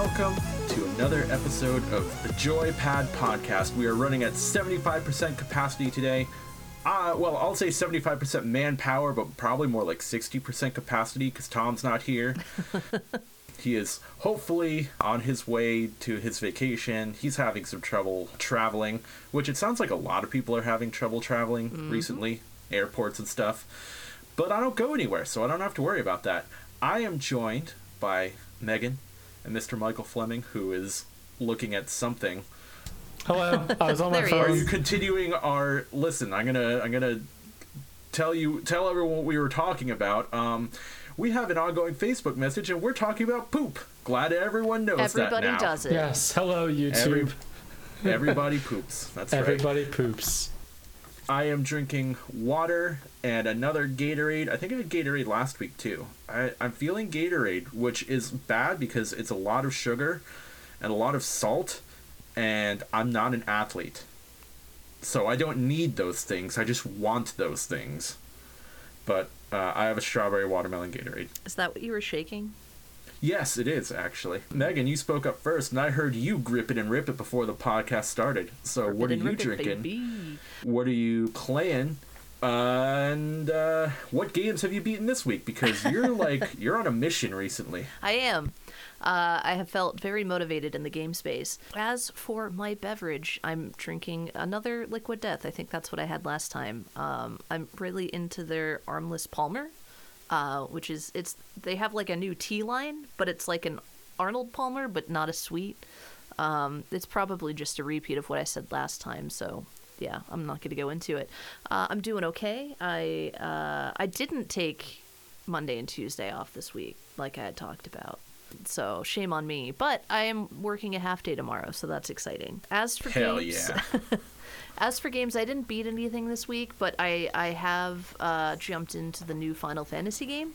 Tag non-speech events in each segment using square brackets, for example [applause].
welcome to another episode of the Joy Pad Podcast. We are running at 75% capacity today. Uh, well, I'll say 75% manpower, but probably more like 60% capacity because Tom's not here. [laughs] he is hopefully on his way to his vacation. He's having some trouble traveling, which it sounds like a lot of people are having trouble traveling recently, airports and stuff. But I don't go anywhere, so I don't have to worry about that. I am joined by Megan and Mr. Michael Fleming, who is looking at something. Hello, I was on my [laughs] There he Are you continuing our listen? I'm gonna I'm gonna tell you tell everyone what we were talking about. Um, we have an ongoing Facebook message, and we're talking about poop. Glad everyone knows Everybody that now. does it. Yes, hello YouTube. Every- everybody poops. That's right. Everybody poops. I am drinking water and another Gatorade. I think I had Gatorade last week too. I, I'm feeling Gatorade, which is bad because it's a lot of sugar and a lot of salt, and I'm not an athlete. So I don't need those things. I just want those things. But uh, I have a strawberry watermelon Gatorade. Is that what you were shaking? Yes, it is actually. Megan, you spoke up first, and I heard you grip it and rip it before the podcast started. So what are you rip it, drinking? what are you playing uh, and uh, what games have you beaten this week because you're [laughs] like you're on a mission recently I am. Uh, I have felt very motivated in the game space. As for my beverage, I'm drinking another Liquid Death. I think that's what I had last time. Um, I'm really into their Armless Palmer, uh, which is it's they have like a new tea line, but it's like an Arnold Palmer, but not as sweet. Um, it's probably just a repeat of what I said last time, so yeah, I'm not going to go into it. Uh, I'm doing okay. I uh, I didn't take Monday and Tuesday off this week, like I had talked about. So shame on me, but I am working a half day tomorrow, so that's exciting. As for hell games, yeah [laughs] as for games, I didn't beat anything this week, but I I have uh, jumped into the new Final Fantasy game.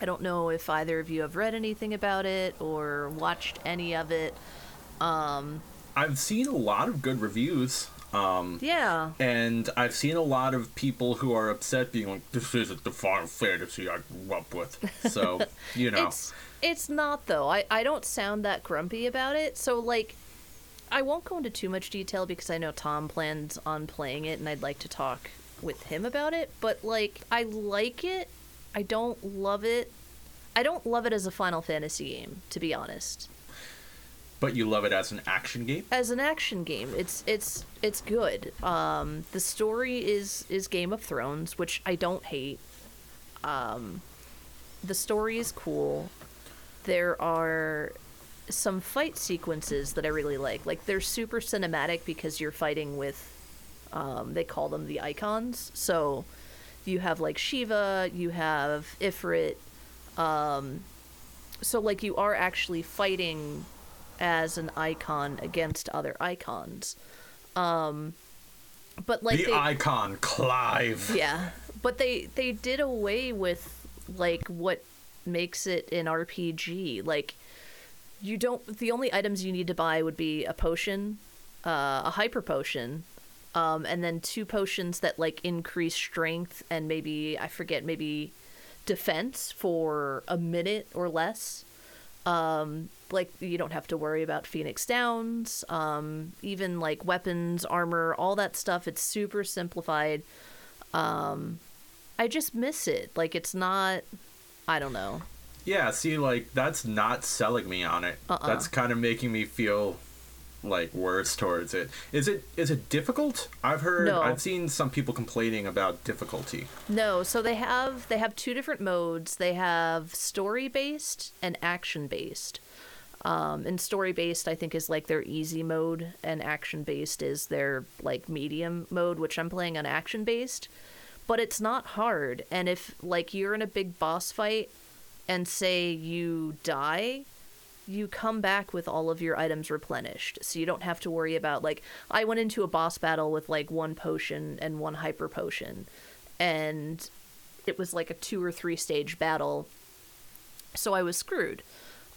I don't know if either of you have read anything about it or watched any of it. i've seen a lot of good reviews um, Yeah, and i've seen a lot of people who are upset being like this isn't the final fantasy i grew up with so [laughs] you know It's it's not though. I I don't sound that grumpy about it. So like I won't go into too much detail because I know Tom plans on playing it and I'd like to talk with him about it, but like I like it. I don't love it. I don't love it as a Final Fantasy game, to be honest. But you love it as an action game As an action game, it's it's it's good. Um the story is is Game of Thrones, which I don't hate. Um the story is cool. There are some fight sequences that I really like. Like they're super cinematic because you're fighting with um they call them the icons. So you have like Shiva, you have Ifrit. Um so like you are actually fighting as an icon against other icons. Um but like the they, icon clive yeah, but they they did away with like what makes it an RPG. Like you don't the only items you need to buy would be a potion, uh, a hyper potion, um, and then two potions that like increase strength and maybe I forget maybe defense for a minute or less. Um, like you don't have to worry about Phoenix Downs, um, even like weapons, armor, all that stuff. It's super simplified. Um, I just miss it. Like it's not. I don't know. Yeah, see, like that's not selling me on it. Uh-uh. That's kind of making me feel like worse towards it. Is it is it difficult? I've heard No. I've seen some people complaining about difficulty. No, so they have they have two different modes. They have story based and action based. Um, and story based, I think, is like their easy mode, and action based is their like medium mode, which I'm playing on action based. But it's not hard, and if like you're in a big boss fight, and say you die, you come back with all of your items replenished. So you don't have to worry about like I went into a boss battle with like one potion and one hyper potion and it was like a two or three stage battle. So I was screwed.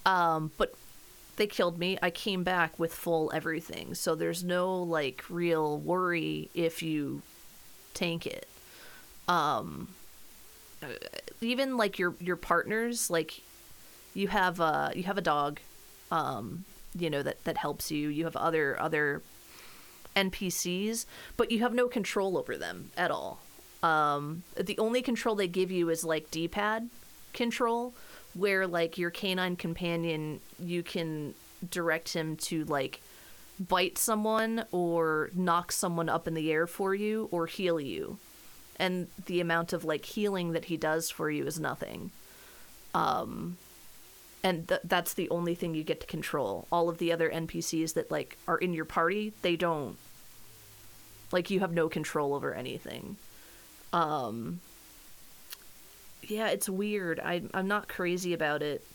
Um but they killed me. I came back with full everything. So there's no like real worry if you tank it. Um even like your your partners like you have a you have a dog um, you know that that helps you. You have other other NPCs, but you have no control over them at all. Um, the only control they give you is like D-pad control, where like your canine companion, you can direct him to like bite someone or knock someone up in the air for you or heal you. And the amount of like healing that he does for you is nothing. Um and th- that's the only thing you get to control. All of the other NPCs that like are in your party, they don't like you have no control over anything. Um yeah, it's weird. I I'm not crazy about it.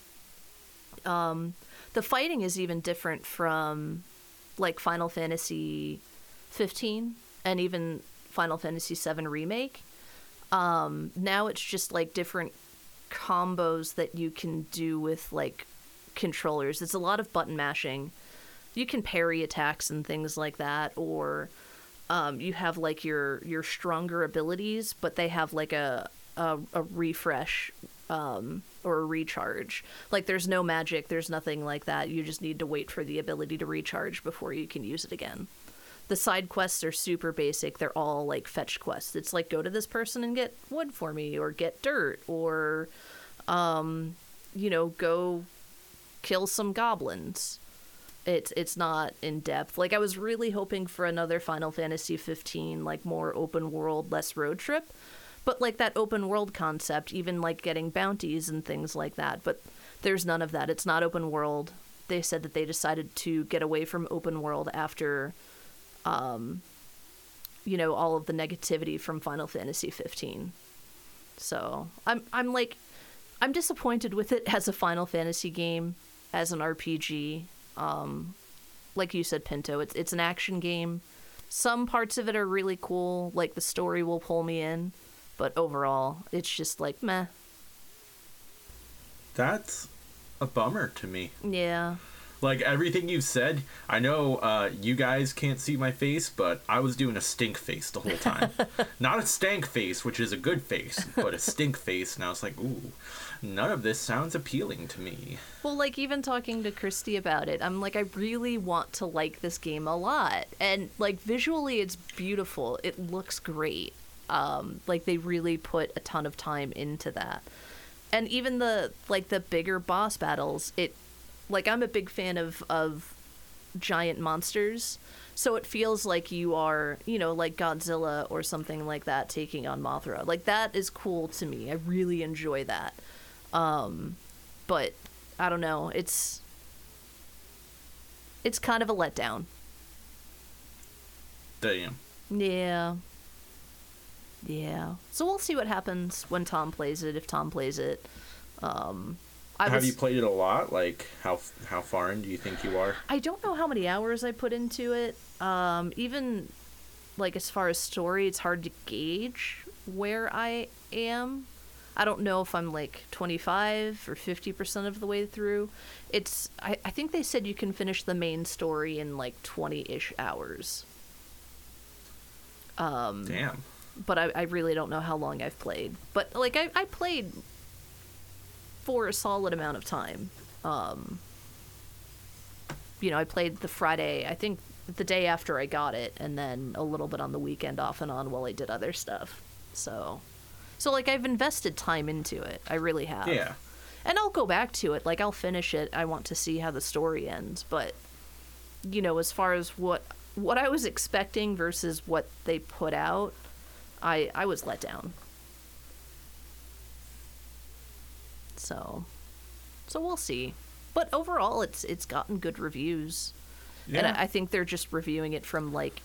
Um the fighting is even different from like Final Fantasy 15 and even Final Fantasy 7 remake. Um, now it's just like different combos that you can do with like controllers. It's a lot of button mashing. You can parry attacks and things like that, or um, you have like your your stronger abilities, but they have like a a, a refresh um, or a recharge. Like there's no magic, there's nothing like that. You just need to wait for the ability to recharge before you can use it again. The side quests are super basic. They're all like fetch quests. It's like go to this person and get wood for me or get dirt or um you know, go kill some goblins. It's it's not in depth. Like I was really hoping for another Final Fantasy 15 like more open world, less road trip but like that open world concept, even like getting bounties and things like that. But there's none of that. It's not open world. They said that they decided to get away from open world after, um, you know, all of the negativity from Final Fantasy 15. So I'm I'm like, I'm disappointed with it as a Final Fantasy game, as an RPG. Um, like you said, Pinto, it's it's an action game. Some parts of it are really cool, like the story will pull me in but overall, it's just like meh. That's a bummer to me. Yeah. Like everything you've said, I know uh, you guys can't see my face, but I was doing a stink face the whole time. [laughs] Not a stank face, which is a good face, but a stink face. And I was like, ooh, none of this sounds appealing to me. Well, like even talking to Christy about it, I'm like, I really want to like this game a lot. And like visually, it's beautiful. It looks great. Um, like they really put a ton of time into that. And even the like the bigger boss battles, it like I'm a big fan of of giant monsters. So it feels like you are, you know, like Godzilla or something like that taking on Mothra. Like that is cool to me. I really enjoy that. Um but I don't know, it's it's kind of a letdown. Damn. Yeah. Yeah. So we'll see what happens when Tom plays it. If Tom plays it, um, I Have was, you played it a lot? Like how how far in do you think you are? I don't know how many hours I put into it. Um, even like as far as story, it's hard to gauge where I am. I don't know if I'm like 25 or 50% of the way through. It's I, I think they said you can finish the main story in like 20-ish hours. Um Damn. But I, I really don't know how long I've played. But like I, I played for a solid amount of time. Um, you know, I played the Friday, I think the day after I got it, and then a little bit on the weekend off and on while I did other stuff. So, so like I've invested time into it. I really have. Yeah. And I'll go back to it. Like I'll finish it. I want to see how the story ends. But you know, as far as what what I was expecting versus what they put out, I I was let down. So, so we'll see. But overall, it's it's gotten good reviews, and I, I think they're just reviewing it from like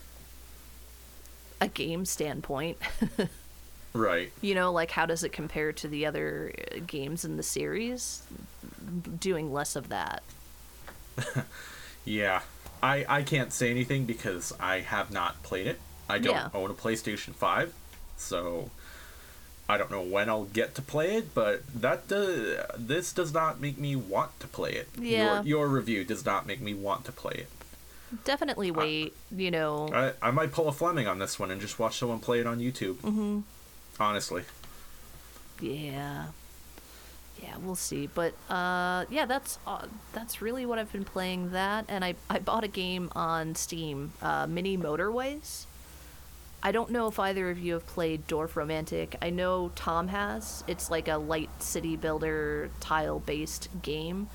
a game standpoint. [laughs] Right. you know, like how does it compare to the other uh, games in the series? Doing less of that. [laughs] Yeah. I I can't say anything because I have not played it. I don't Yeah. own a PlayStation 5, so I don't know when I'll get to play it, but that does, this does not make me want to play it. Yeah. Your, your review does not make me want to play it. Definitely wait. you know, I, I might pull a Fleming on this one and just watch someone play it on YouTube. Mm-hmm. Honestly. Yeah. yeah, we'll see. But uh, yeah, that's uh, that's really what I've been playing. That and I I bought a game on Steam, uh, Mini Motorways. I don't know if either of you have played Dorfromantik. I know Tom has. It's like a light city builder tile based game.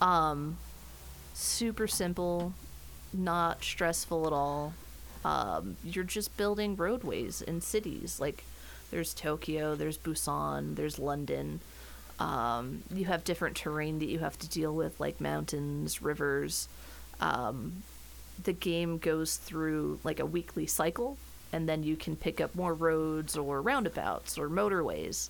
Um, super simple, not stressful at all. Um, you're just building roadways in cities. Like there's Tokyo, there's Busan, there's London. Um, you have different terrain that you have to deal with, like mountains, rivers. Um, the game goes through like a weekly cycle, and then you can pick up more roads or roundabouts or motorways.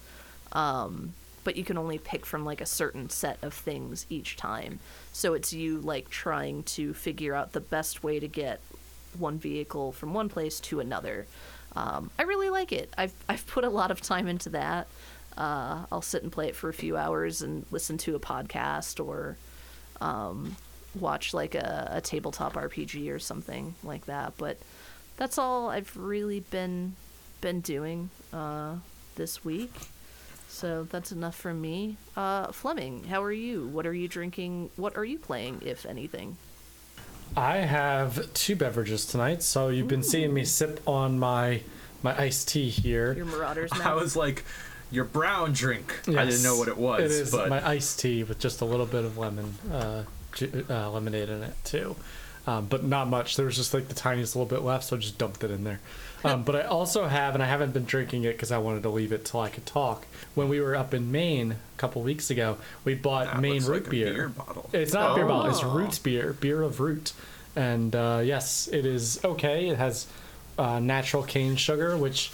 Um, but you can only pick from like a certain set of things each time. So it's you like trying to figure out the best way to get one vehicle from one place to another. Um, I really like it. I've I've put a lot of time into that. Uh, I'll sit and play it for a few hours and listen to a podcast or um, watch like a, a tabletop RPG or something like that. But that's all I've really been been doing uh, this week. So that's enough from me. Uh, Fleming, how are you? What are you drinking? What are you playing, if anything? I have two beverages tonight, so you've been seeing me sip on my my iced tea here. Your Marauders [laughs] I now? was like, your brown drink. I didn't know what it was, It is but my iced tea with just a little bit of lemon, uh, ju- uh, lemonade in it too, um, but not much. There was just like the tiniest little bit left, so I just dumped it in there. Um, but I also have, and I haven't been drinking it because I wanted to leave it till I could talk. When we were up in Maine a couple weeks ago, we bought that Maine looks root like a beer. beer bottle. It's not a beer bottle. It's Oh. roots beer, beer of root, and uh, yes, it is okay. It has uh, natural cane sugar, which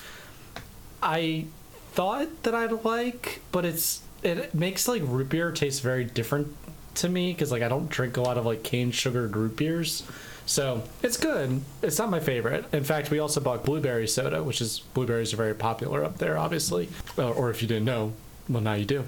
I thought that I'd like, but it's it makes like root beer taste very different to me because like I don't drink a lot of like cane sugar root beers. So it's good. It's not my favorite. In fact, we also bought blueberry soda, which is blueberries are very popular up there, obviously. Or, or if you didn't know, well now you do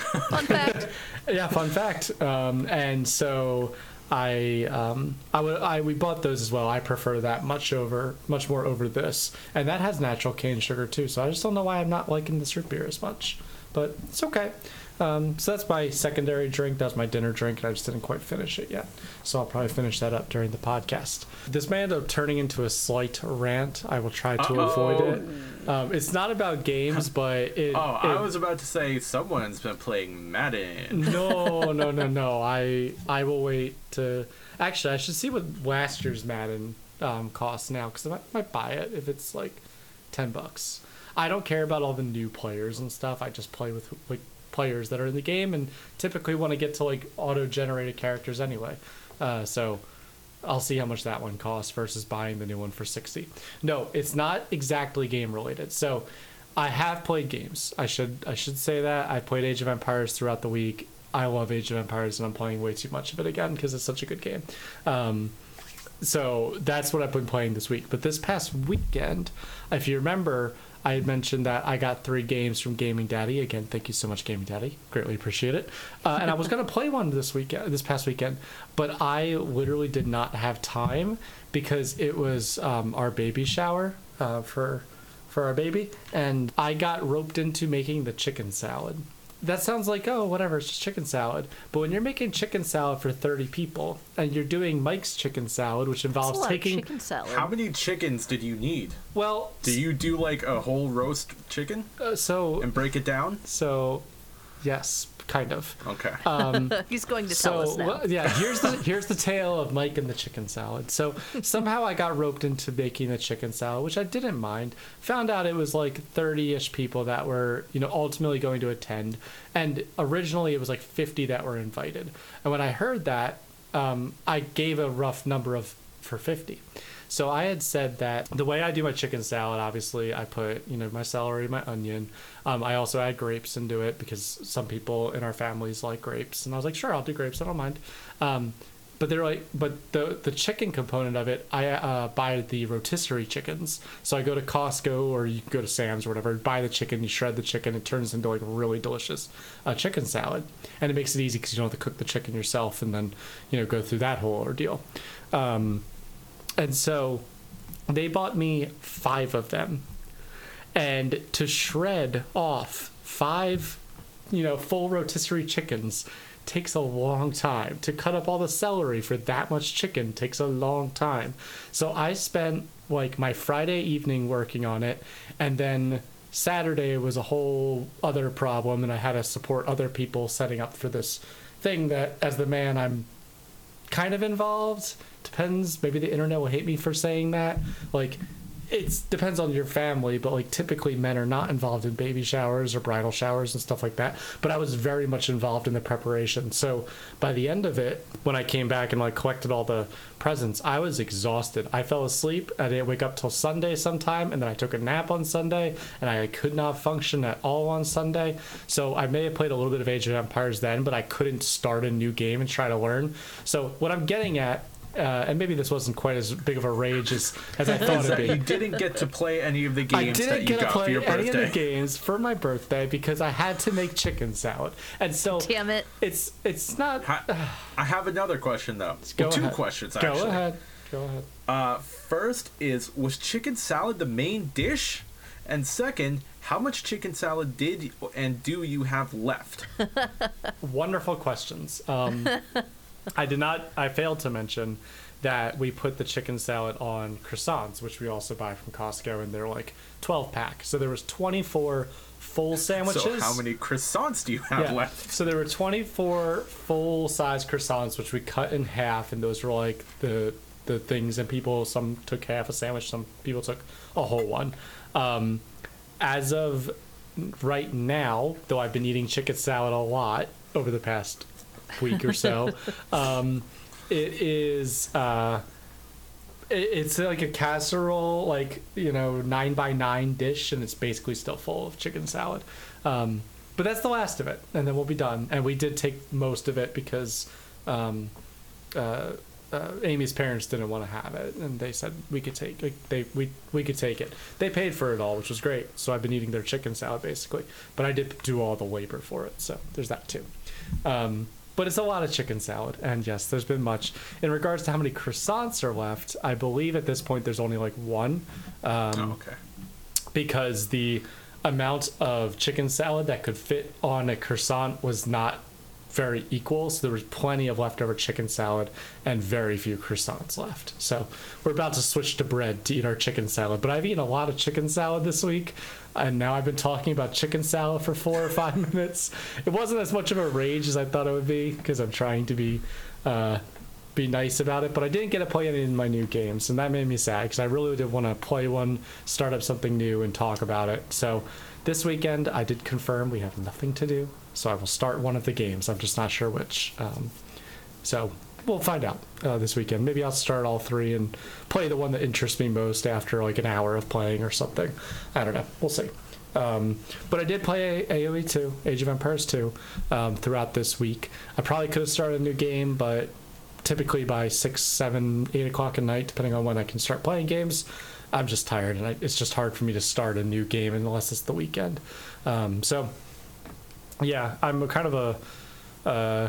Fun fact. [laughs] yeah, fun fact. Um, and so I, um, I would, I we bought those as well. I prefer that much over, much more over this, and that has natural cane sugar too. So I just don't know why I'm not liking this root beer as much, but it's okay. Um, so that's my secondary drink. That's my dinner drink, and I just didn't quite finish it yet. So I'll probably finish that up during the podcast. This may end up turning into a slight rant. I will try to avoid it. Um, it's not about games, but it. Oh, I was about to say someone's been playing Madden. no, no, [laughs] no, no. I I will wait to. Actually, I should see what last year's Madden um, costs now because I might, might buy it if it's like ten bucks. I don't care about all the new players and stuff. I just play with like players that are in the game and typically want to get to like auto-generated characters anyway. Uh, so I'll see how much that one costs versus buying the new one for 60. No, it's not exactly game related. So I have played games. I should I should say that. I played Age of Empires throughout the week. I love Age of Empires and I'm playing way too much of it again because it's such a good game. Um, so that's what I've been playing this week. But this past weekend, if you remember, I had mentioned that I got three games from Gaming Daddy. Again, thank you so much, Gaming Daddy. Greatly appreciate it. Uh, and I was gonna play one this weekend, this past weekend, but I literally did not have time because it was um, our baby shower uh, for for our baby, and I got roped into making the chicken salad. That sounds like oh whatever, it's just chicken salad. But when you're making chicken salad for 30 people and you're doing Mike's chicken salad, which involves taking chicken salad. How many chickens did you need? well, Do you do like a whole roast chicken uh, so and break it down? so yes, kind of. Okay. Um, [laughs] He's going to tell so us now. well, yeah, here's the here's the tale of Mike and the chicken salad. So somehow I got roped into making the chicken salad, which I didn't mind. Found out it was like 30ish people that were, you know, ultimately going to attend, and originally it was like 50 that were invited. And when I heard that, um, I gave a rough number of for 50. So I had said that the way I do my chicken salad, obviously, I put you know my celery, my onion. Um, I also add grapes into it because some people in our families like grapes, and I was like, sure, I'll do grapes. I don't mind. Um, but they're like, but the the chicken component of it, I uh, buy the rotisserie chickens. So I go to Costco or you can go to Sam's or whatever, buy the chicken, you shred the chicken, it turns into like really delicious uh, chicken salad, and it makes it easy because you don't have to cook the chicken yourself and then you know go through that whole ordeal. Um, and so they bought me five of them. And to shred off five you know, full rotisserie chickens takes a long time. To cut up all the celery for that much chicken takes a long time. So I spent like my Friday evening working on it, and then Saturday was a whole other problem, and I had to support other people setting up for this thing that, as the man, I'm kind of involved. Depends. Maybe the internet will hate me for saying that. Like, it depends on your family, but like typically men are not involved in baby showers or bridal showers and stuff like that. But I was very much involved in the preparation. So by the end of it, when I came back and like collected all the presents, I was exhausted. I fell asleep. I didn't wake up till Sunday sometime, and then I took a nap on Sunday, and I could not function at all on Sunday. So I may have played a little bit of Age of Empires then, but I couldn't start a new game and try to learn. So what I'm getting at uh, and maybe this wasn't quite as big of a rage as, as I thought it'd be. you didn't get to play any of the games I games didn't that you get to got for play your any of the games for my birthday because I had to make chicken salad, and so Damn it. it's it's not. Ha- I have another question though. Go well, two ahead. questions Go actually. ahead. Go ahead. Uh, first is was chicken salad the main dish? And second, how much chicken salad did and do you have left? [laughs] Wonderful questions. Um, [laughs] I did not. I failed to mention that we put the chicken salad on croissants, which we also buy from Costco, and they're like 12 pack. So there was 24 full sandwiches. So how many croissants do you have Yeah. left? So there were 24 full size croissants, which we cut in half, and those were like the the things. And people, some took half a sandwich, some people took a whole one. Um, as of right now, though I've been eating chicken salad a lot over the past week or so, [laughs] um, it is. Uh, it- it's like a casserole, like you know, nine by nine dish, and it's basically still full of chicken salad. Um, but that's the last of it, and then we'll be done. And we did take most of it because um, uh, uh, Amy's parents didn't want to have it, and they said we could take like, they we we could take it. They paid for it all, which was great. So I've been eating their chicken salad basically, but I did do all the labor for it. So there's that too. Um, but it's a lot of chicken salad, and yes, there's been much. In regards to how many croissants are left, I believe at this point there's only like one. Um, Oh, okay. because the amount of chicken salad that could fit on a croissant was not very equal. So there was plenty of leftover chicken salad and very few croissants left. So we're about to switch to bread to eat our chicken salad. But I've eaten a lot of chicken salad this week. And now I've been talking about chicken salad for four or five [laughs] minutes. It wasn't as much of a rage as I thought it would be because I'm trying to be uh, be nice about it, but I didn't get to play any of my new games, and that made me sad because I really did want to play one, start up something new, and talk about it. So this weekend, I did confirm we have nothing to do, so I will start one of the games. I'm just not sure which. Um, so we'll find out uh, this weekend. Maybe I'll start all three and play the one that interests me most after like an hour of playing or something. I don't know. We'll see. Um, but I did play AoE 2, Age of Empires 2, um, throughout this week. I probably could have started a new game, but typically by 6, 7, 8 o'clock at night, depending on when I can start playing games, I'm just tired and I, it's just hard for me to start a new game unless it's the weekend. Um, so, yeah, I'm a kind of a uh,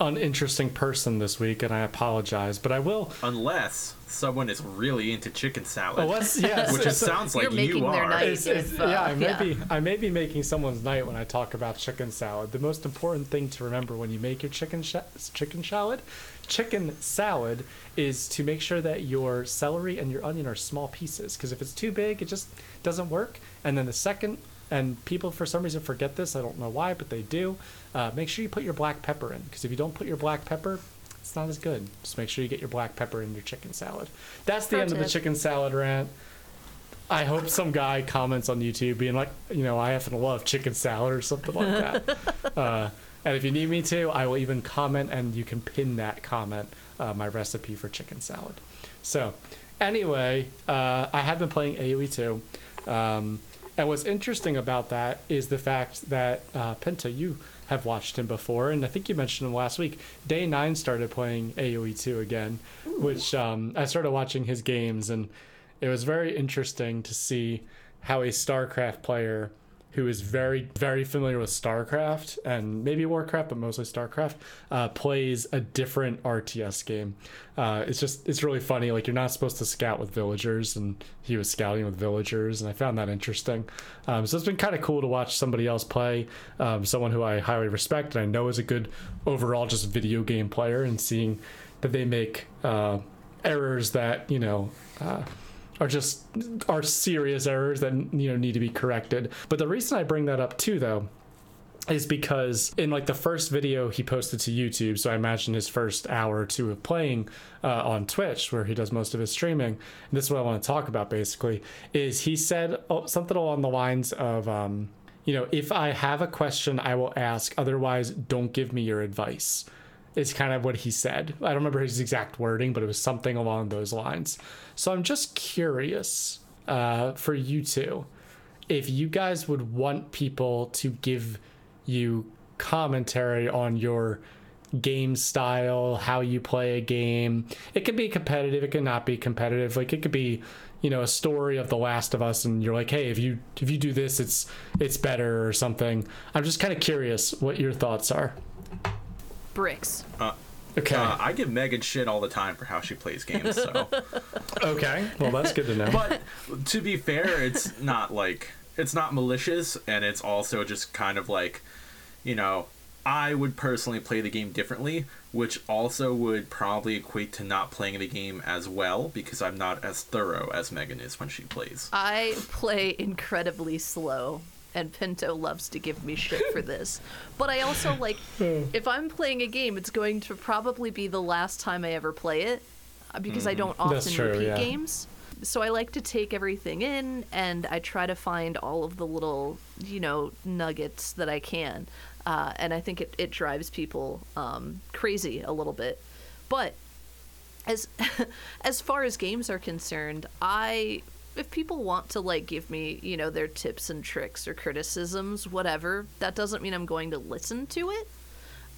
uninteresting person this week, and I apologize, but I will. Unless someone is really into chicken salad, Unless, yes, [laughs] which it sounds like You're making you their night. It's- it's- uh, yeah, I may yeah. be. I may be making someone's night when I talk about chicken salad. The most important thing to remember when you make your chicken sh- chicken salad, chicken salad, is to make sure that your celery and your onion are small pieces. Because if it's too big, it just doesn't work. And then the second, and people for some reason forget this. I don't know why, but they do. Uh, make sure you put your black pepper in. Because if you don't put your black pepper, it's not as good. Just make sure you get your black pepper in your chicken salad. That's the Pro end of the chicken salad rant. I hope some guy comments on YouTube being like, you know, I happen to love chicken salad or something like that. [laughs] uh, and if you need me to, I will even comment and you can pin that comment, uh, my recipe for chicken salad. So, anyway, uh, I have been playing AoE 2. Um, and what's interesting about that is the fact that uh, Pinto, you have watched him before, and I think you mentioned him last week. Day nine started playing AOE two again, which um, I started watching his games, and it was very interesting to see how a StarCraft player who is very, very familiar with StarCraft and maybe Warcraft, but mostly StarCraft, uh, plays a different RTS game. Uh, it's just, it's really funny. Like, you're not supposed to scout with villagers, and he was scouting with villagers, and I found that interesting. Um, so it's been kind of cool to watch somebody else play, um, someone who I highly respect and I know is a good overall just video game player, and seeing that they make uh, errors that, you know, uh, are just are serious errors that you know need to be corrected. But the reason I bring that up too, though, is because in like the first video he posted to YouTube, so I imagine his first hour or two of playing uh, on Twitch, where he does most of his streaming. This is what I want to talk about basically. Is he said oh, something along the lines of, um, you know, if I have a question, I will ask. Otherwise, don't give me your advice. Is kind of what he said. I don't remember his exact wording, but it was something along those lines. So I'm just curious uh, for you two if you guys would want people to give you commentary on your game style, how you play a game. It could be competitive, it could not be competitive. Like it could be, you know, a story of The Last of Us and you're like, "Hey, if you if you do this, it's it's better or something." I'm just kind of curious what your thoughts are. Bricks. Okay. Uh, I give Megan shit all the time for how she plays games. So, [laughs] okay. Well, that's good to know. but to be fair, it's not like it's not malicious, and it's also just kind of like, you know, I would personally play the game differently, which also would probably equate to not playing the game as well because I'm not as thorough as Megan is when she plays. I play incredibly slow, and Pinto loves to give me shit for this. But I also like, [laughs] if I'm playing a game, it's going to probably be the last time I ever play it uh, because I don't often true, repeat yeah. games. So I like to take everything in and I try to find all of the little, you know, nuggets that I can. Uh, and I think it, it drives people um, crazy a little bit. But as [laughs] as far as games are concerned, I if people want to like give me, you know, their tips and tricks or criticisms, whatever, that doesn't mean I'm going to listen to it.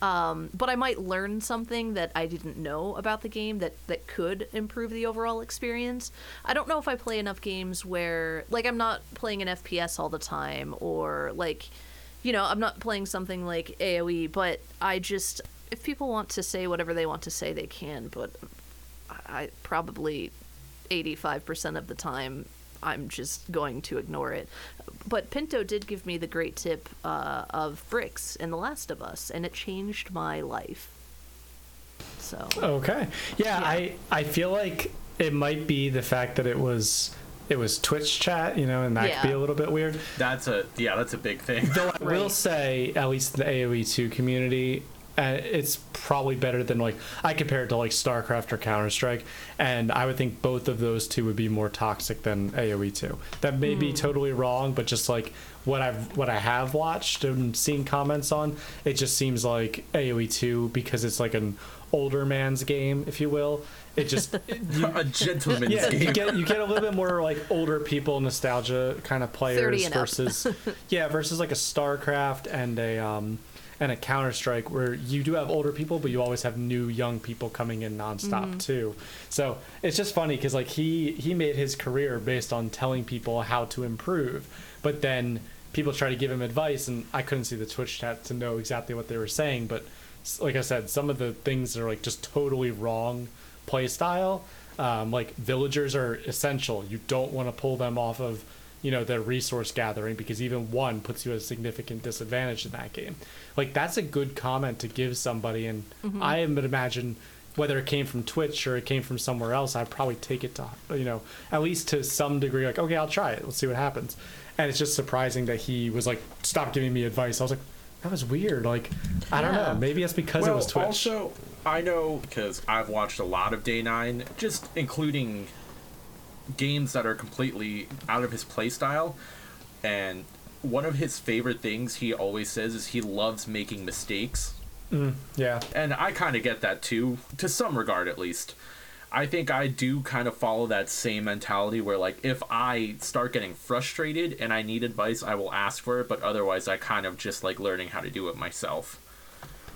Um, but I might learn something that I didn't know about the game that that could improve the overall experience. I don't know if I play enough games where like I'm not playing an FPS all the time or like you know, I'm not playing something like AoE, but I just if people want to say whatever they want to say, they can, but I probably 85% of the time I'm just going to ignore it. But Pinto did give me the great tip uh, of bricks in The Last of Us, and it changed my life. So, Okay. Yeah, Yeah. I I feel like it might be the fact that it was it was Twitch chat, you know, and that could be a little bit weird. That's a yeah, that's a big thing. Though I [laughs] will say, at least the AOE two community, uh, it's probably better than like I compare it to like StarCraft or Counter Strike, and I would think both of those two would be more toxic than AOE two. That may be totally wrong, but just like what I've what I have watched and seen comments on, it just seems like AOE two because it's like an older man's game, if you will. It just [laughs] you, a gentleman's yeah, game. you get you get a little bit more like older people nostalgia kind of players versus yeah versus like a StarCraft and a um and a Counter Strike where you do have older people, but you always have new young people coming in nonstop Mm-hmm. too. So it's just funny because like he he made his career based on telling people how to improve, but then people try to give him advice, and I couldn't see the Twitch chat to know exactly what they were saying, but like I said, some of the things are like just totally wrong play style. Um, like villagers are essential. You don't want to pull them off of you know their resource gathering because even one puts you at a significant disadvantage in that game. Like that's a good comment to give somebody, and mm-hmm. I would imagine whether it came from Twitch or it came from somewhere else, I'd probably take it to you know at least to some degree. Like okay, I'll try it. Let's see what happens. And it's just surprising that he was like, stop giving me advice. I was like, that was weird. Like I don't Yeah. know. Maybe it's because it was Twitch. Also, I know because I've watched a lot of Day Nine, just including games that are completely out of his playstyle, and one of his favorite things he always says is he loves making mistakes, yeah. and I kind of get that too, to some regard at least. I think I do kind of follow that same mentality where, like, if I start getting frustrated and I need advice, I will ask for it, but otherwise, I kind of just like learning how to do it myself.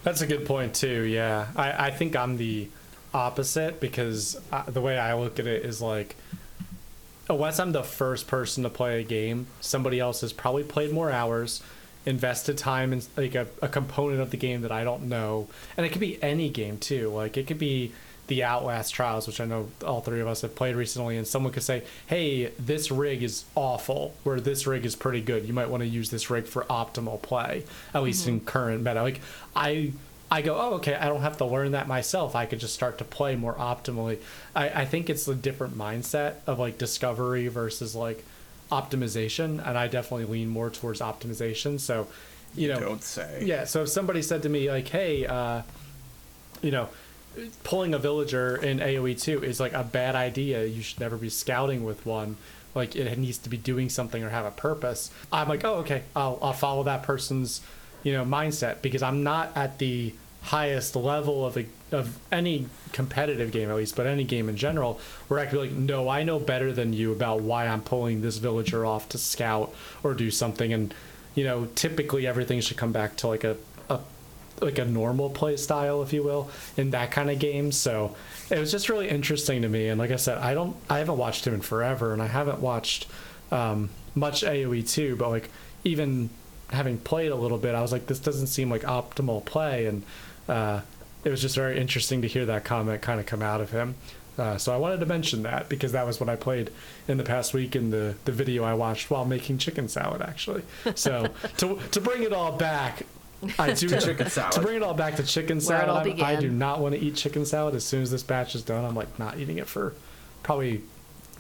That's a good point too. Yeah, I, I think I'm the opposite because uh the way I look at it is like Oh, unless I'm the first person to play a game, somebody else has probably played more hours, invested time in like a, a component of the game that I don't know, and it could be any game too. Like it could be the Outlast Trials, which I know all three of us have played recently, and someone could say, "Hey, this rig is awful," where this rig is pretty good. You might want to use this rig for optimal play, at least mm-hmm. in current meta. Like I. I go, oh, okay, I don't have to learn that myself. I could just start to play more optimally. I, I think it's a different mindset of like discovery versus like optimization. And I definitely lean more towards optimization. So, you know, Don't say. yeah. So if somebody said to me like, "Hey, uh, you know, pulling a villager in AOE two is like a bad idea. You should never be scouting with one. Like it needs to be doing something or have a purpose." I'm like, "Oh, okay. I'll I'll follow that person's, you know, mindset because I'm not at the highest level of a, of any competitive game at least, but any game in general, where I could be like, no, I know better than you about why I'm pulling this villager off to scout or do something, and you know, typically everything should come back to like a, a like a normal play style, if you will, in that kind of game. So it was just really interesting to me. And like I said, I don't, I haven't watched him in forever, and I haven't watched um, much AOE two, but like even having played a little bit, I was like, this doesn't seem like optimal play, and uh, it was just very interesting to hear that comment kind of come out of him. Uh, so I wanted to mention that because that was what I played in the past week in the, the video I watched while making chicken salad, actually. So to, to bring it all back, I do [laughs] chicken salad. To bring it all back to chicken salad, I'm- I began. do not want to eat chicken salad as soon as this batch is done. I'm like not eating it for probably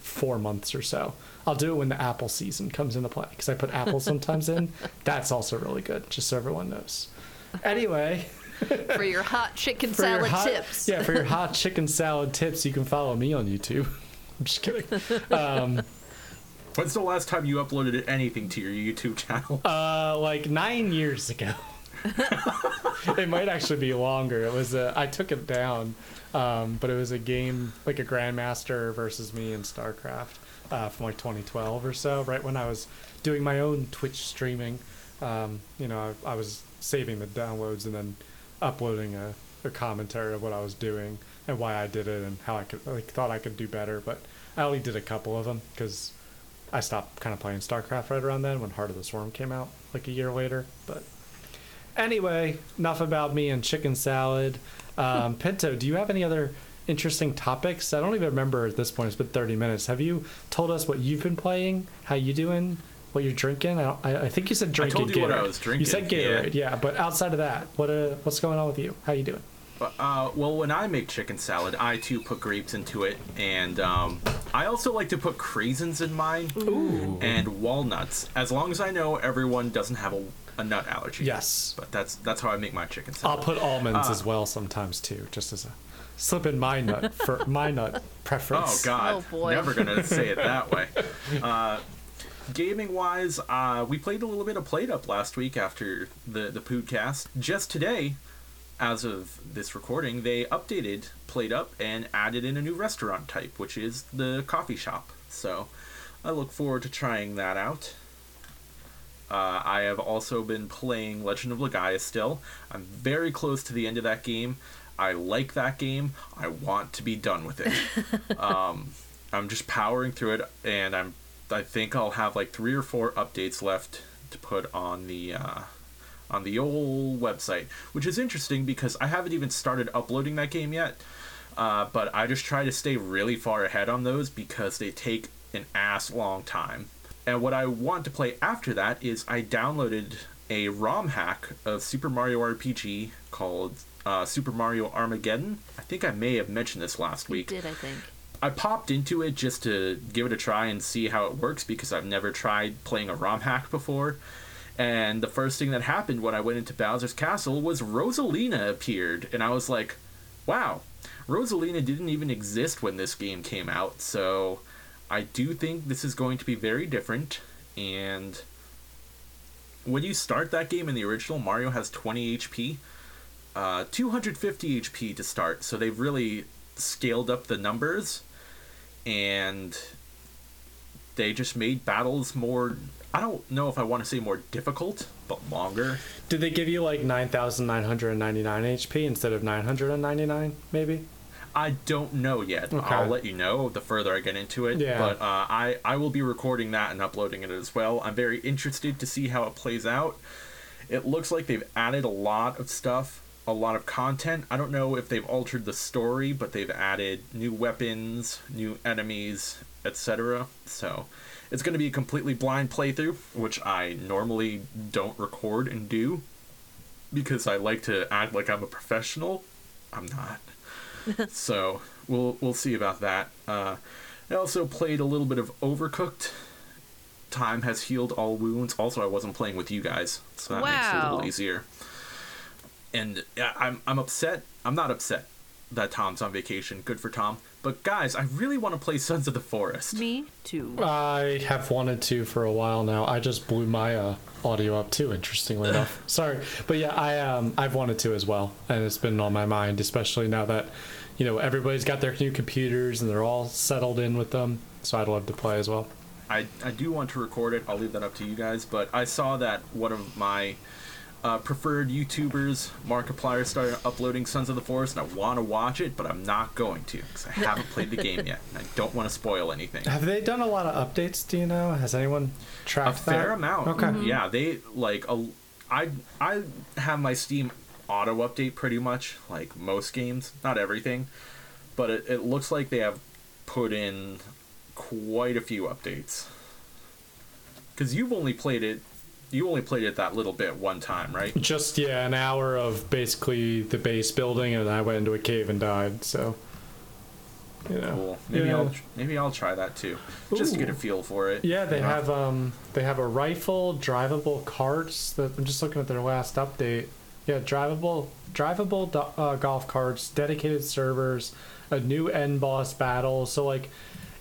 four months or so. I'll do it when the apple season comes into play because I put apples sometimes in. [laughs] That's also really good, just so everyone knows. [laughs] Anyway, For your hot chicken [laughs] for your salad hot, tips. yeah, for your hot chicken salad tips, you can follow me on YouTube. I'm just kidding. Um, When's the last time you uploaded anything to your YouTube channel? uh, like nine years ago. it might actually be longer. It was a, I took it down, um, but it was a game like a Grandmaster versus me in StarCraft uh, from like 2012 or so, right when I was doing my own Twitch streaming. Um, you know, I, I was saving the downloads and then uploading a, a commentary of what I was doing and why I did it and how I could like thought I could do better. But I only did a couple of them because I stopped kind of playing StarCraft right around then when Heart of the Swarm came out like a year later. But anyway, enough about me and chicken salad. Um, Pinto, do you have any other interesting topics? I don't even remember at this point. It's been 30 minutes. Have you told us what you've been playing? How you doing? What you're drinking? I, don't- I, I think you said drinking. I told you what I was drinking, You said yeah. Gatorade, yeah. But outside of that, what uh, what's going on with you? How you doing? Uh, well, when I make chicken salad, I too put grapes into it, and um, I also like to put craisins in mine and walnuts. As long as I know everyone doesn't have a, a nut allergy. Yes. but that's that's how I make my chicken I'll put almonds Uh, as well sometimes too, just as a slip in my nut for my nut [laughs] preference. Oh God! Oh, boy. Never gonna say it that way. [laughs] Uh, gaming wise, uh, we played a little bit of PlateUp last week after the the podcast. Just today, as of this recording, they updated PlateUp and added in a new restaurant type, which is the coffee shop. So, I look forward to trying that out. Uh, I have also been playing Legend of Legaia still. I'm very close to the end of that game. I like that game. I want to be done with it. [laughs] um, I'm just powering through it, and I'm. I think I'll have like three or four updates left to put on the uh, on the old website, which is interesting because I haven't even started uploading that game yet. Uh, but I just try to stay really far ahead on those because they take an ass long time. And what I want to play after that is I downloaded a ROM hack of Super Mario RPG called uh, Super Mario Armageddon. I think I may have mentioned this last You week. did I think? I popped into it just to give it a try and see how it works because I've never tried playing a ROM hack before. And the first thing that happened when I went into Bowser's Castle was Rosalina appeared, and I was like, wow, Rosalina didn't even exist when this game came out, so I do think this is going to be very different. And when you start that game in the original, Mario has 20 HP, uh, 250 HP to start, so they've really scaled up the numbers and they just made battles more I don't know if I want to say more difficult, but longer. Did they give you like 9,999 HP instead of 999, maybe? I don't know yet. Okay. I'll let you know the further I get into it. Yeah. But uh, I I will be recording that and uploading it as well. I'm very interested to see how it plays out. It looks like they've added a lot of stuff, a lot of content. I don't know if they've altered the story, but they've added new weapons, new enemies, etc. So it's going to be a completely blind playthrough, which I normally don't record and do because I like to act like I'm a professional. I'm not. [laughs] so we'll we'll see about that. Uh, I also played a little bit of Overcooked. Time has healed all wounds. Also, I wasn't playing with you guys, so that makes it a little easier. And yeah, I'm I'm upset. I'm not upset that Tom's on vacation. Good for Tom. But guys, I really want to play Sons of the Forest. Me too. I have wanted to for a while now. I just blew my uh, audio up too. Interestingly [laughs] enough, sorry, but yeah, I um I've wanted to as well, and it's been on my mind, especially now that you know everybody's got their new computers and they're all settled in with them. So I'd love to play as well. I, I do want to record it. I'll leave that up to you guys. But I saw that one of my uh, preferred YouTubers, Markiplier, started uploading Sons of the Forest, and I want to watch it, but I'm not going to because I haven't played the game yet, and I don't want to spoil anything. Have they done a lot of updates? Do you know? Has anyone tracked A tracked fair that? amount. Okay. Yeah, they like a. I I have my Steam auto update pretty much like most games, not everything, but it, it looks like they have put in quite a few updates. Because you've only played it, you only played it that little bit one time, right? Just yeah, an hour of basically the base building, and I went into a cave and died. So, you know, Cool. Maybe yeah. I'll maybe I'll try that too, just to get a feel for it. Yeah, they know? have um they have a rifle, drivable carts. That I'm just looking at their last update. Yeah, drivable drivable do- uh, golf carts, dedicated servers, a new end boss battle. So like,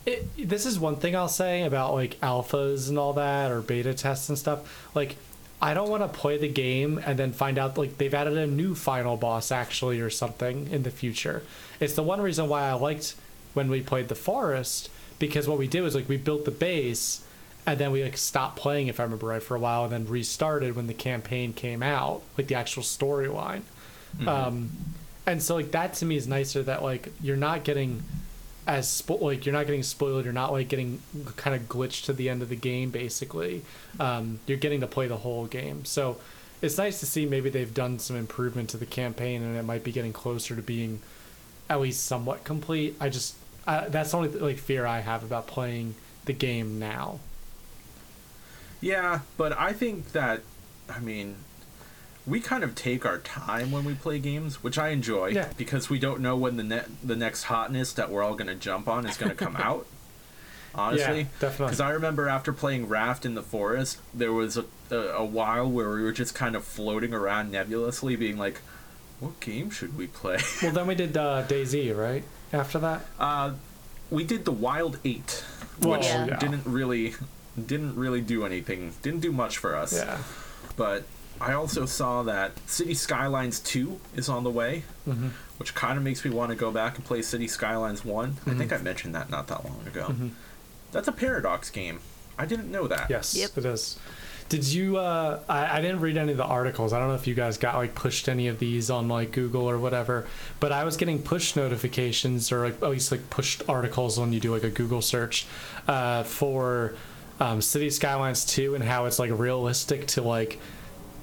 it, this is one thing I'll say about like alphas and all that or beta tests and stuff. Like, I don't want to play the game and then find out like they've added a new final boss actually or something in the future. It's the one reason why I liked when we played the forest because what we did was like we built the base and then we like stopped playing if I remember right for a while and then restarted when the campaign came out like the actual storyline. Um, and so like that to me is nicer that like you're not getting as spo- like you're not getting spoiled you're not like getting kind of glitched to the end of the game basically. Um, you're getting to play the whole game. So it's nice to see maybe they've done some improvement to the campaign and it might be getting closer to being at least somewhat complete. I just I, that's the only like fear i have about playing the game now. Yeah, but I think that, I mean, we kind of take our time when we play games, which I enjoy Yeah. because we don't know when the ne- the next hotness that we're all going to jump on is going to come [laughs] out. Honestly, Yeah, definitely. Because I remember after playing Raft in the forest, there was a, a a while where we were just kind of floating around nebulously, being like, "What game should we play?" [laughs] well then we did uh, DayZ right after that Uh, we did the Wild Eight, Well, which yeah. didn't really didn't really do anything. Didn't do much for us. yeah But I also saw that City Skylines 2 is on the way, mm-hmm. which kind of makes me want to go back and play City Skylines one I think I mentioned that not that long ago. Mm-hmm. That's a Paradox game. I didn't know that. Yes, Yep. it is. Did you? Uh, I, I didn't read any of the articles. I don't know if you guys got like pushed any of these on like Google or whatever. But I was getting push notifications or like, at least like pushed articles when you do like a Google search uh, for um, City Skylines 2 and how it's like realistic to like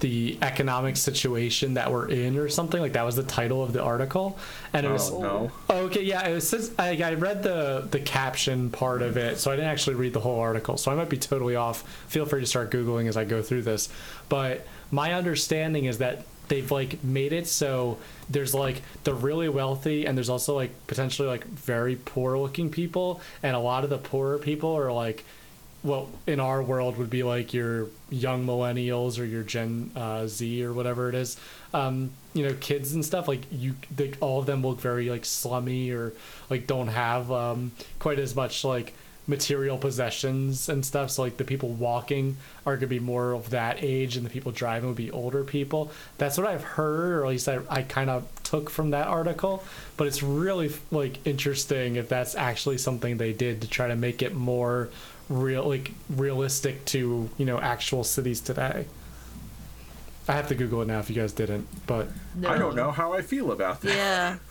the economic situation that we're in or something like that was the title of the article and it oh, was Oh, no. Okay, yeah, it says I, I read the the caption part of it, so I didn't actually read the whole article. So I might be totally off. Feel free to start googling as I go through this. But my understanding is that they've like made it so there's like the really wealthy and there's also like potentially like very poor looking people and a lot of the poorer people are like well in our world would be like your young millennials or your gen uh, z or whatever it is. Um, you know kids and stuff like you they, all of them look very like slummy or like don't have um, quite as much like material possessions and stuff. So like the people walking are gonna be more of that age and the people driving would be older people. That's what i've heard or at least i, I kind of took from that article. But it's really like interesting if that's actually something they did to try to make it more real like realistic to you know actual cities today i have to google it now if you guys didn't but No. I don't know how I feel about that. Yeah. [laughs]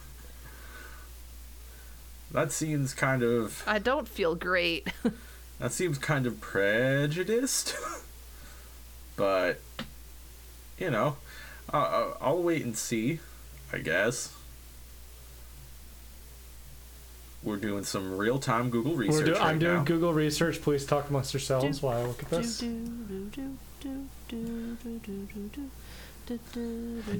that seems kind of I don't feel great. [laughs] that seems kind of prejudiced. [laughs] but you know, uh, I'll wait and see. I guess. We're doing some real time Google research. We're do- right I'm doing now. Google research. Please talk amongst yourselves Do- while I look at this.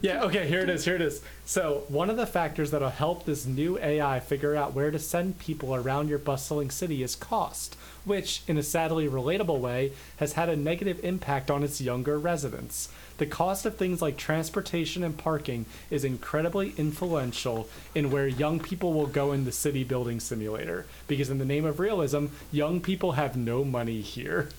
Yeah, okay, here it is, here it is. So, one of the factors that'll help this new AI figure out where to send people around your bustling city is cost, which, in a sadly relatable way, has had a negative impact on its younger residents. The cost of things like transportation and parking is incredibly influential in where young people will go in the city building simulator, because in the name of realism, young people have no money here.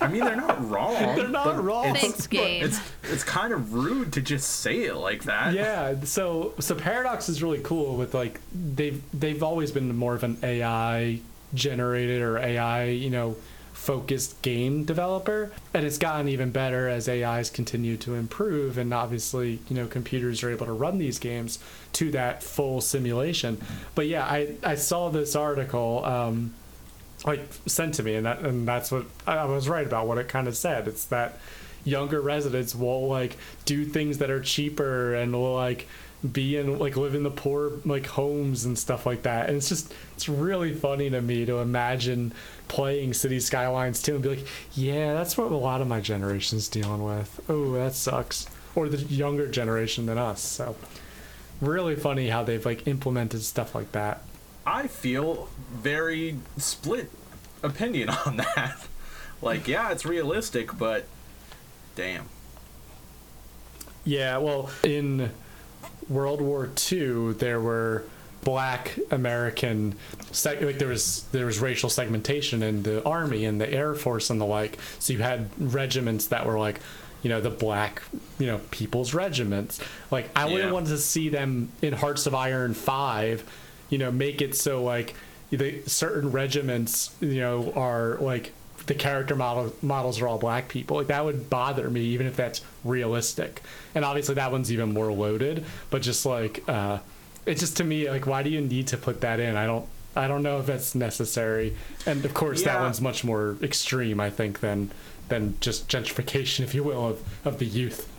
I mean, they're not wrong. [laughs] They're not but wrong. It's, Thanks, game. it's it's kind of rude to just say it like that. yeah so so paradox is really cool with like they've they've always been more of an ai generated or ai you know focused game developer and it's gotten even better as ais continue to improve and obviously you know computers are able to run these games to that full simulation but yeah i i saw this article um like sent to me and that and that's what I was right about what it kind of said. It's that younger residents will like do things that are cheaper and will like be in like live in the poor like homes and stuff like that. And it's just it's really funny to me to imagine playing City Skylines 2 and be like, yeah, that's what a lot of my generation's dealing with. Oh, that sucks. Or the younger generation than us. So really funny how they've like implemented stuff like that. I feel very split opinion [laughs] on that. Like, yeah, it's realistic, but damn. Yeah, well, in World War II, there were black American seg- like there was there was racial segmentation in the army and the air force and the like. So you had regiments that were like, you know, the black, you know, people's regiments. Like I wouldn't Yeah. want to see them in Hearts of Iron 5, you know, make it so like the certain regiments, you know, are like the character model models are all black people. Like that would bother me even if that's realistic. And obviously that one's even more loaded, but just like uh it's just to me like why do you need to put that in? I don't I don't know if that's necessary. And of course that one's much more extreme I think than than just gentrification [laughs] if you will of of the youth.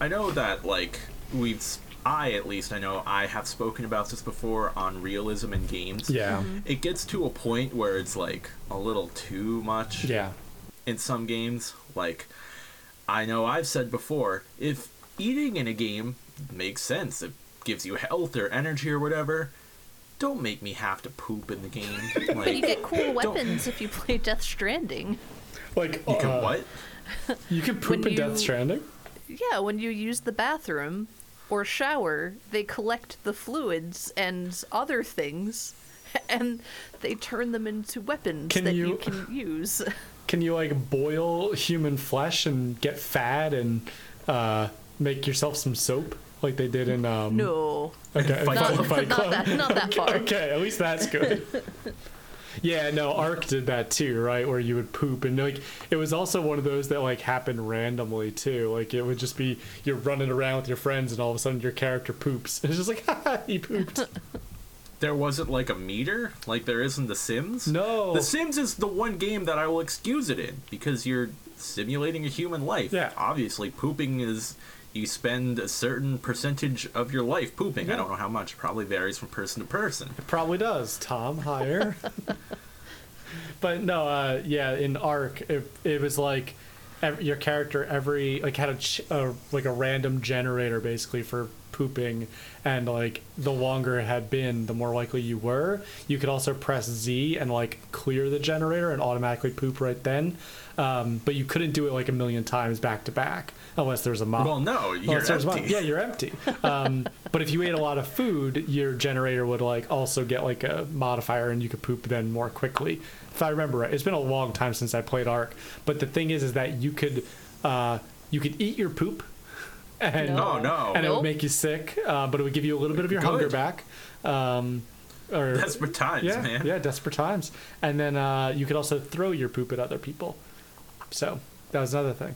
I know that, like, we've. S- I, at least, I know I have spoken about this before on realism in games. Yeah. It gets to a point where it's, like, a little too much Yeah. in some games. Like, I know I've said before, if eating in a game makes sense, it gives you health or energy or whatever, don't make me have to poop in the game. [laughs] But you get cool weapons if you play Death Stranding. Like you can uh, what? You can poop When in Death Stranding? Yeah, when you use the bathroom or shower, they collect the fluids and other things, [laughs] and they turn them into weapons Can that you... you- can [laughs] use. Can you like boil human flesh and get fat and uh, make yourself some soap like they did in um No, okay [laughs] Fight Fight- not Club? that, not that far. okay at least that's good yeah no ark did that too right where you would poop and like it was also one of those that like happened randomly too like it would just be you're running around with your friends and all of a sudden your character poops and [laughs] it's just like [laughs] haha he pooped [laughs] There wasn't like a meter like there is in The Sims. no The Sims is the one game that I will excuse it in because you're simulating a human life. Yeah. Obviously, pooping is you spend a certain percentage of your life pooping. Yeah. I don't know how much. It probably varies from person to person. It probably does, Tom. Higher. [laughs] but no, uh, yeah, in Ark, it, it was like ev- your character every like had a, ch- a like a random generator basically for pooping, and like the longer it had been, the more likely you were. You could also press Z and like clear the generator and automatically poop right then. Um, but you couldn't do it like a million times back to back unless there's a mob. Well, no, you're Well, so it's empty. mine. Yeah, you're empty. Um, [laughs] but if you ate a lot of food, your generator would like also get like a modifier, and you could poop then more quickly. If I remember right, it's been a long time since I played Ark. But the thing is, is that you could uh, you could eat your poop, and No, no. and it would make you sick, uh, but it would give you a little bit of your hunger back. Um, or Desperate times, yeah, man. yeah, desperate times. And then uh, you could also throw your poop at other people. So that was another thing.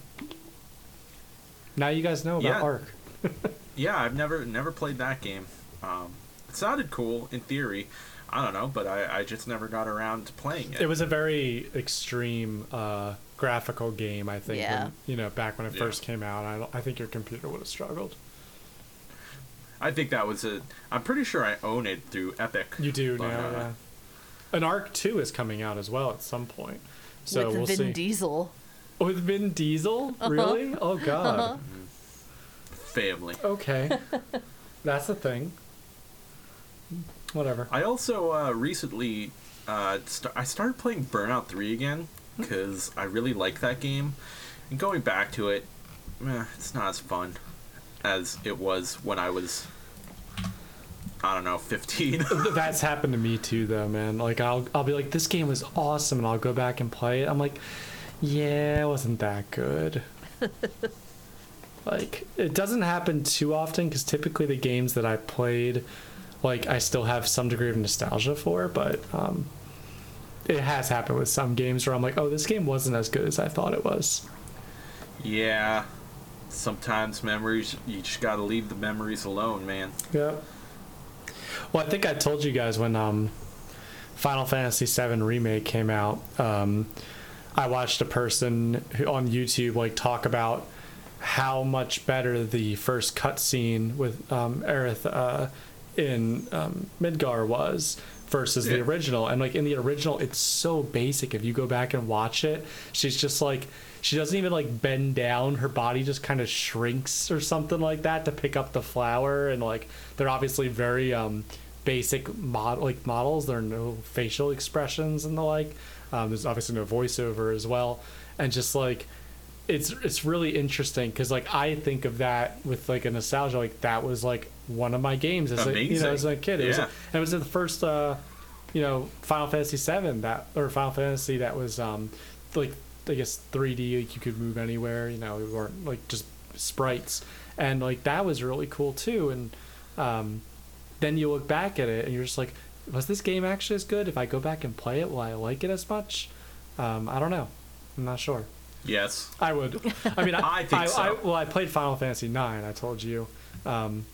Now you guys know about Yeah. Ark. [laughs] Yeah, I've never never played that game. Um, it sounded cool in theory. I don't know, but I, I just never got around to playing it. It was a very extreme uh, graphical game, I think. Yeah. When, you know, back when it Yeah. first came out, I, I think your computer would have struggled. I think that was a. I'm pretty sure I own it through Epic. You do but, now, uh, yeah. An Ark Two is coming out as well at some point, so with we'll Vin see. Diesel. With Vin Diesel, Uh-huh. really? Oh God. Family. Okay, that's a thing. Whatever. I also uh, recently uh, st- I started playing Burnout 3 again because I really like that game. And going back to it, eh, it's not as fun as it was when I was, I don't know, 15. [laughs] That's happened to me too, though, man. Like I'll I'll be like, this game was awesome, and I'll go back and play it. I'm like, yeah, it wasn't that good. [laughs] like it doesn't happen too often because typically the games that I played, like I still have some degree of nostalgia for, but um, it has happened with some games where I'm like, oh, this game wasn't as good as I thought it was. yeah. Sometimes memories, you just gotta leave the memories alone, man. Yeah. Well, I think I told you guys when um, Final Fantasy VII remake came out. Um, I watched a person who, on YouTube like talk about how much better the first cutscene with um, Aerith uh, in um, Midgar was versus the original. And like in the original, it's so basic. If you go back and watch it, she's just like she doesn't even like bend down. Her body just kind of shrinks or something like that to pick up the flower. And like they're obviously very um, basic mod like models. There are no facial expressions and the like. Um, there's obviously no voiceover as well. And just like it's it's really interesting because like I think of that with like a nostalgia like that was like one of my games as a, you know as a kid. It was Yeah. and it was the first uh, you know Final Fantasy Seven that or Final Fantasy that was um like I guess 3D like you could move anywhere. You know, it weren't like just sprites and like that was really cool too. And um, then you look back at it and you're just like, was this game actually as good? If I go back and play it, will I like it as much? Um, I don't know. I'm not sure. Yes. I would. I mean, [laughs] I, I think I, so. I, well, I played Final Fantasy Nine. I told you, um,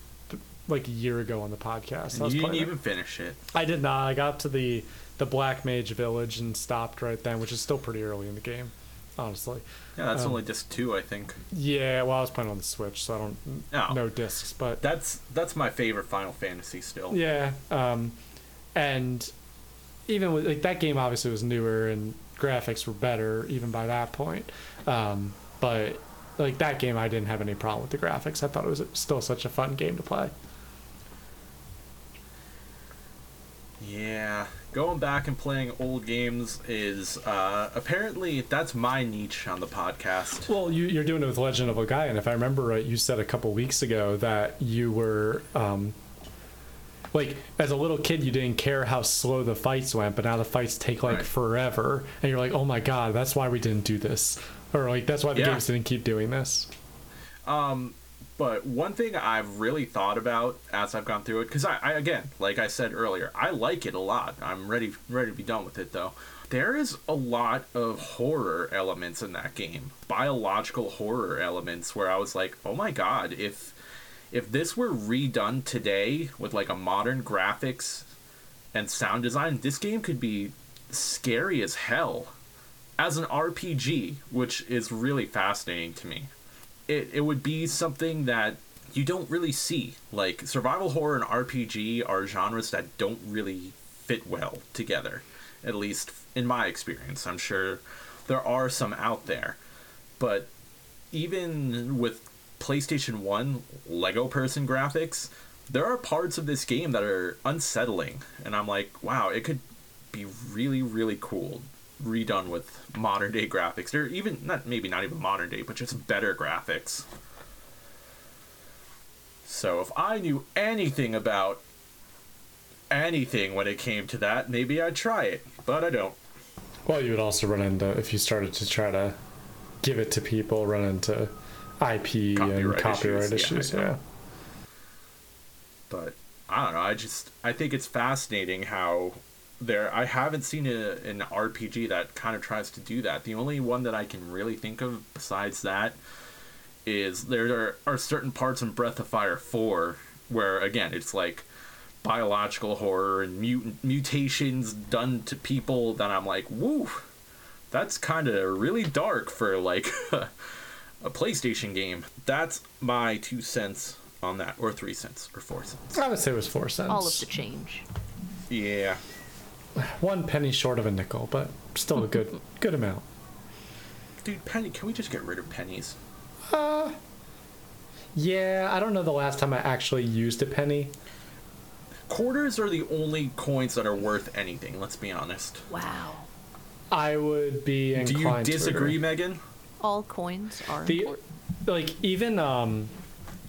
like a year ago on the podcast. I, you didn't playing it. even finish it. I did not. I got to the the Black Mage Village and stopped right then, which is still pretty early in the game, honestly. Yeah, that's Um, only disc two, I think. Yeah, well, I was playing on the Switch, so I don't Oh. know discs, but That's that's my favorite Final Fantasy still. Yeah, um, and even with like that game, obviously was newer and graphics were better even by that point. Um, but like that game, I didn't have any problem with the graphics. I thought it was still such a fun game to play. Yeah, going back and playing old games is uh, apparently that's my niche on the podcast. Well, you, you're doing it with Legend of Legaia and if I remember right, you said a couple weeks ago that you were. Um, like as a little kid, you didn't care how slow the fights went, but now the fights take like Right. forever, and you're like, "Oh my god, that's why we didn't do this," or like, "That's why the Yeah. games didn't keep doing this." Um, but one thing I've really thought about as I've gone through it, because I, I again, like I said earlier, I like it a lot. I'm ready ready to be done with it though. There is a lot of horror elements in that game, biological horror elements, where I was like, oh my god, if if this were redone today with like a modern graphics and sound design, this game could be scary as hell as an RPG, which is really fascinating to me. It it would be something that you don't really see. Like survival horror and RPG are genres that don't really fit well together. At least in my experience. I'm sure there are some out there. But even with PlayStation 1 Lego person graphics, there are parts of this game that are unsettling. And I'm like, wow, it could be really, really cool redone with modern day graphics. They're even, not maybe not even modern day, but just better graphics. So if I knew anything about anything when it came to that, maybe I'd try it. But I don't. Well, you would also run into if you started to try to give it to people, run into IP and Copyright copyright issues, issues. yeah, Yeah, but I don't know. I just I think it's fascinating how there I haven't seen a, an RPG that kind of tries to do that. The only one that I can really think of besides that is there are, are certain parts in Breath of Fire 4 where again it's like biological horror and mutant mutations done to people that I'm like, woo, that's kind of really dark for like [laughs] a PlayStation game. That's my two cents on that, or three cents, or four cents. I would say it was four cents. All of the change. Yeah. One penny short of a nickel, but still a good [laughs] good amount. Dude, penny, can we just get rid of pennies? Uh, yeah, I don't know the last time I actually used a penny. Quarters are the only coins that are worth anything, let's be honest. Wow. I would be Do you inclined to disagree. Megan? All coins are The important. like even um,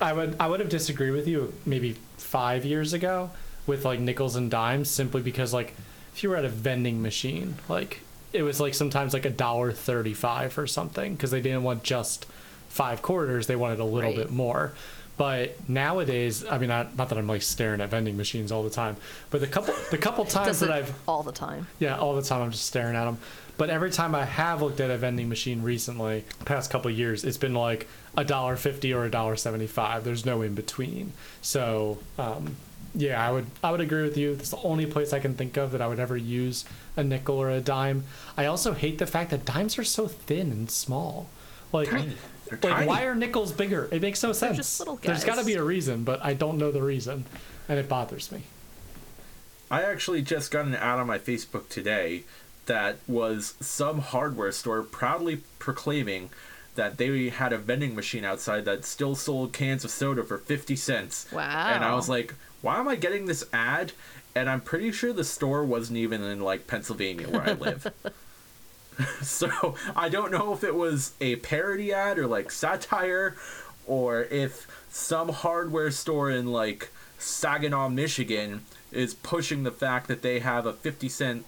I would I would have disagreed with you maybe five years ago with like nickels and dimes simply because like if you were at a vending machine like it was like sometimes like a dollar thirty five or something because they didn't want just five quarters they wanted a little Right. bit more. But nowadays, I mean, not, not that I'm like staring at vending machines all the time, but the couple the couple [laughs] times that I've all the time. yeah, all the time I'm just staring at them. But every time I have looked at a vending machine recently, past couple of years, it's been like a dollar fifty or a dollar seventy five. There's no in between. So um, yeah, I would I would agree with you. It's the only place I can think of that I would ever use a nickel or a dime. I also hate the fact that dimes are so thin and small. Like, Tiny. Like tiny. why are nickels bigger? It makes no sense. just little There's got to be a reason, but I don't know the reason, and it bothers me. I actually just got an ad on my Facebook today that was some hardware store proudly proclaiming that they had a vending machine outside that still sold cans of soda for 50 cents. Wow. And I was like, why am I getting this ad? And I'm pretty sure the store wasn't even in like Pennsylvania where I live. [laughs] so I don't know if it was a parody ad or like satire or if some hardware store in like Saginaw, Michigan is pushing the fact that they have a 50 cent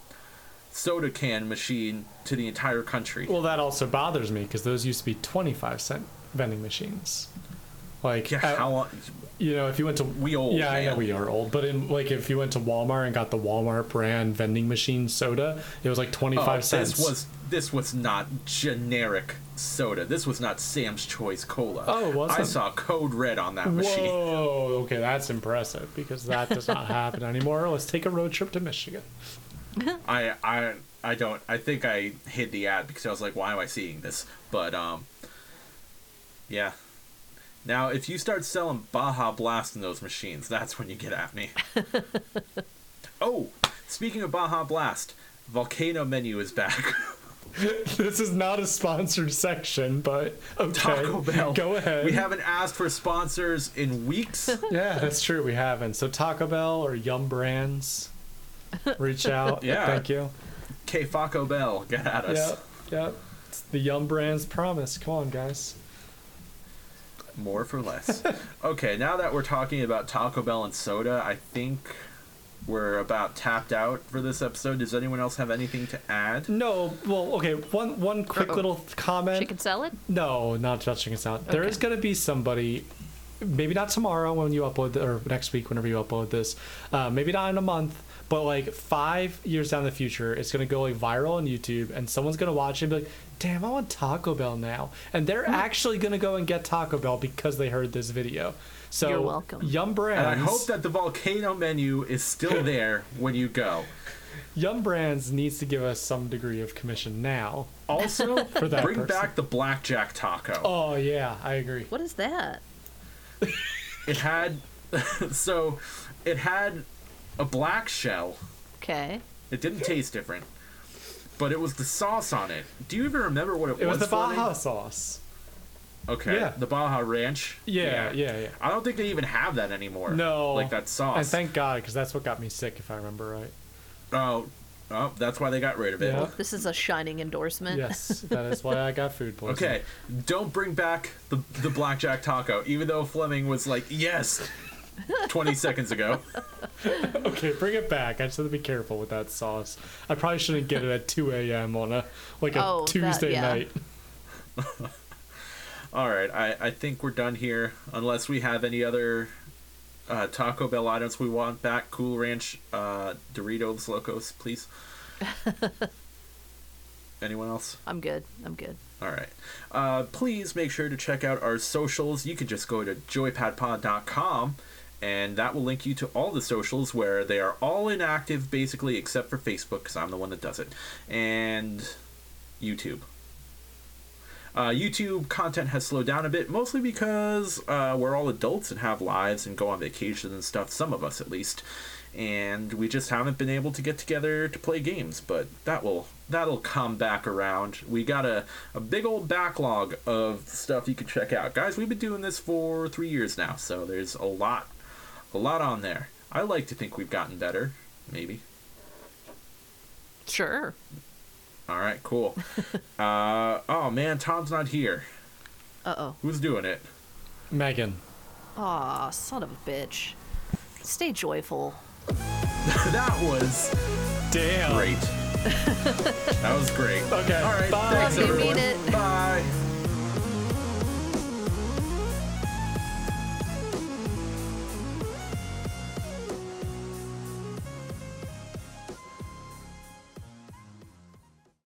soda can machine to the entire country. Well, that also bothers me because those used to be 25 cent vending machines. Like, yeah, uh, how long? you know, if you went to We old, yeah, I know we are old, but in like if you went to Walmart and got the Walmart brand vending machine soda, it was like 25 Oh, cents. this was this was not generic soda. This was not Sam's Choice Cola. Oh, it I saw Code Red on that machine. Whoa, okay, that's impressive because that does not [laughs] happen anymore. Let's take a road trip to Michigan. [laughs] I I I don't. I think I hid the ad because I was like, why am I seeing this? But um, yeah. Now, if you start selling Baja Blast in those machines, that's when you get at me. [laughs] oh, speaking of Baja Blast, Volcano Menu is back. [laughs] this is not a sponsored section, but okay, Taco Bell. go ahead. We haven't asked for sponsors in weeks. Yeah, that's true. We haven't. So Taco Bell or Yum Brands, reach [laughs] out. Yeah. Thank you. K Faco Bell, get at us. Yep. Yep. It's the Yum Brands promise. Come on, guys. More for less. [laughs] okay, now that we're talking about Taco Bell and soda, I think we're about tapped out for this episode. Does anyone else have anything to add? No. Well, okay. One one quick Uh-oh. little comment. Chicken salad? No, not touching us out. There Okay. is going to be somebody, maybe not tomorrow when you upload, the, or next week whenever you upload this, uh, maybe not in a month, but like five years down the future, it's going to go like viral on YouTube, and someone's going to watch it and be like, "Damn, I want Taco Bell now," and they're Hmm. actually going to go and get Taco Bell because they heard this video. So You're welcome. Yum Brands. And I hope that the volcano menu is still [laughs] there when you go. Yum Brands needs to give us some degree of commission now. [laughs] Also, [laughs] For that bring person. back the blackjack taco. Oh yeah, I agree. What is that? It had so it had a black shell. Okay. It didn't taste different. But it was the sauce on it. Do you even remember what it, was? It was the Fleming? Baja sauce. Okay. Yeah. The Baja Ranch. Yeah, yeah, yeah. I don't think they even have that anymore. No. Like that sauce. And thank God, because that's what got me sick, if I remember right. oh, oh, that's why they got rid of it. Yeah. This is a shining endorsement. Yes, that is why I got food poisoning. Okay, don't bring back the the blackjack taco, even though Fleming was like, yes, 20 seconds ago. [laughs] Okay, bring it back. I just have to be careful with that sauce. I probably shouldn't get it at 2 a.m. on a like a Oh, that- Tuesday yeah. night. [laughs] All right, I, I think we're done here, unless we have any other uh, Taco Bell items we want back. Cool Ranch, uh, Doritos Locos, please. [laughs] Anyone else? I'm good. I'm good. All right. Uh, please make sure to check out our socials. You can just go to joypadpod.com and that will link you to all the socials where they are all inactive basically except for Facebook because I'm the one that does it, and YouTube. Uh, YouTube content has slowed down a bit, mostly because uh, we're all adults and have lives and go on vacation and stuff, some of us at least, and we just haven't been able to get together to play games. But that will that'll come back around. We got a, a big old backlog of stuff you can check out, guys. We've been doing this for three years now, so there's a lot, a lot on there. I like to think we've gotten better, maybe. Sure. All right, cool. [laughs] uh, oh man, Tom's not here. Uh oh. Who's doing it? Megan. Aw, son of a bitch. Stay joyful. [laughs] that was Damn. great. [laughs] that was great. Okay, All right. bye. Thanks, you, everyone. mean it. Bye.